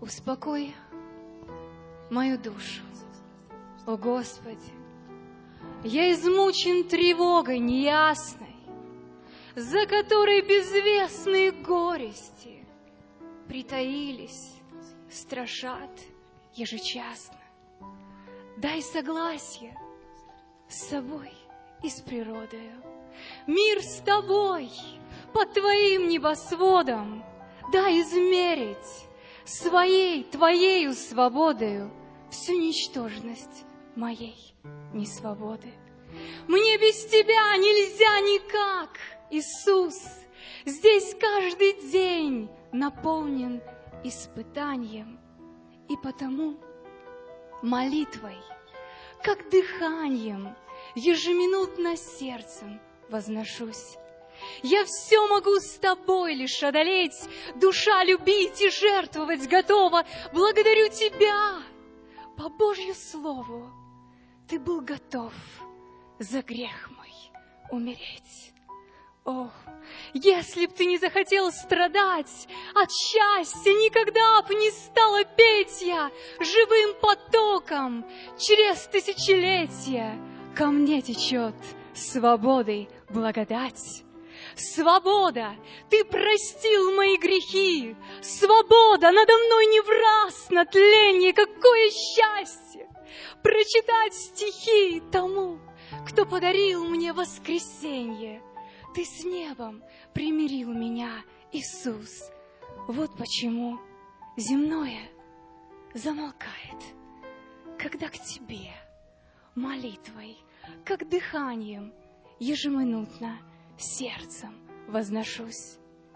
Успокой мою душу, о Господи. Я измучен тревогой неясной, За которой безвестные горести Притаились, страшат ежечасно. Дай согласие с собой и с природою. Мир с тобой, под твоим небосводом, Дай измерить своей, твоею свободою Всю ничтожность моей несвободы. Мне без тебя нельзя никак, Иисус. Здесь каждый день наполнен испытанием, и потому молитвой, как дыханием, ежеминутно сердцем возношусь. Я все могу с тобой лишь одолеть, душа любить и жертвовать готова. Благодарю тебя по Божью слову. Ты был готов за грех мой умереть. О, если б ты не захотел страдать от счастья, никогда б не стала петь я живым потоком через тысячелетия. Ко мне течет свободой благодать. Свобода, ты простил мои грехи. Свобода, надо мной не в раз на тление. Какое счастье прочитать стихи тому, кто подарил мне воскресенье. Ты с небом примирил меня, Иисус. Вот почему земное замолкает, когда к Тебе молитвой, как дыханием ежеминутно сердцем возношусь.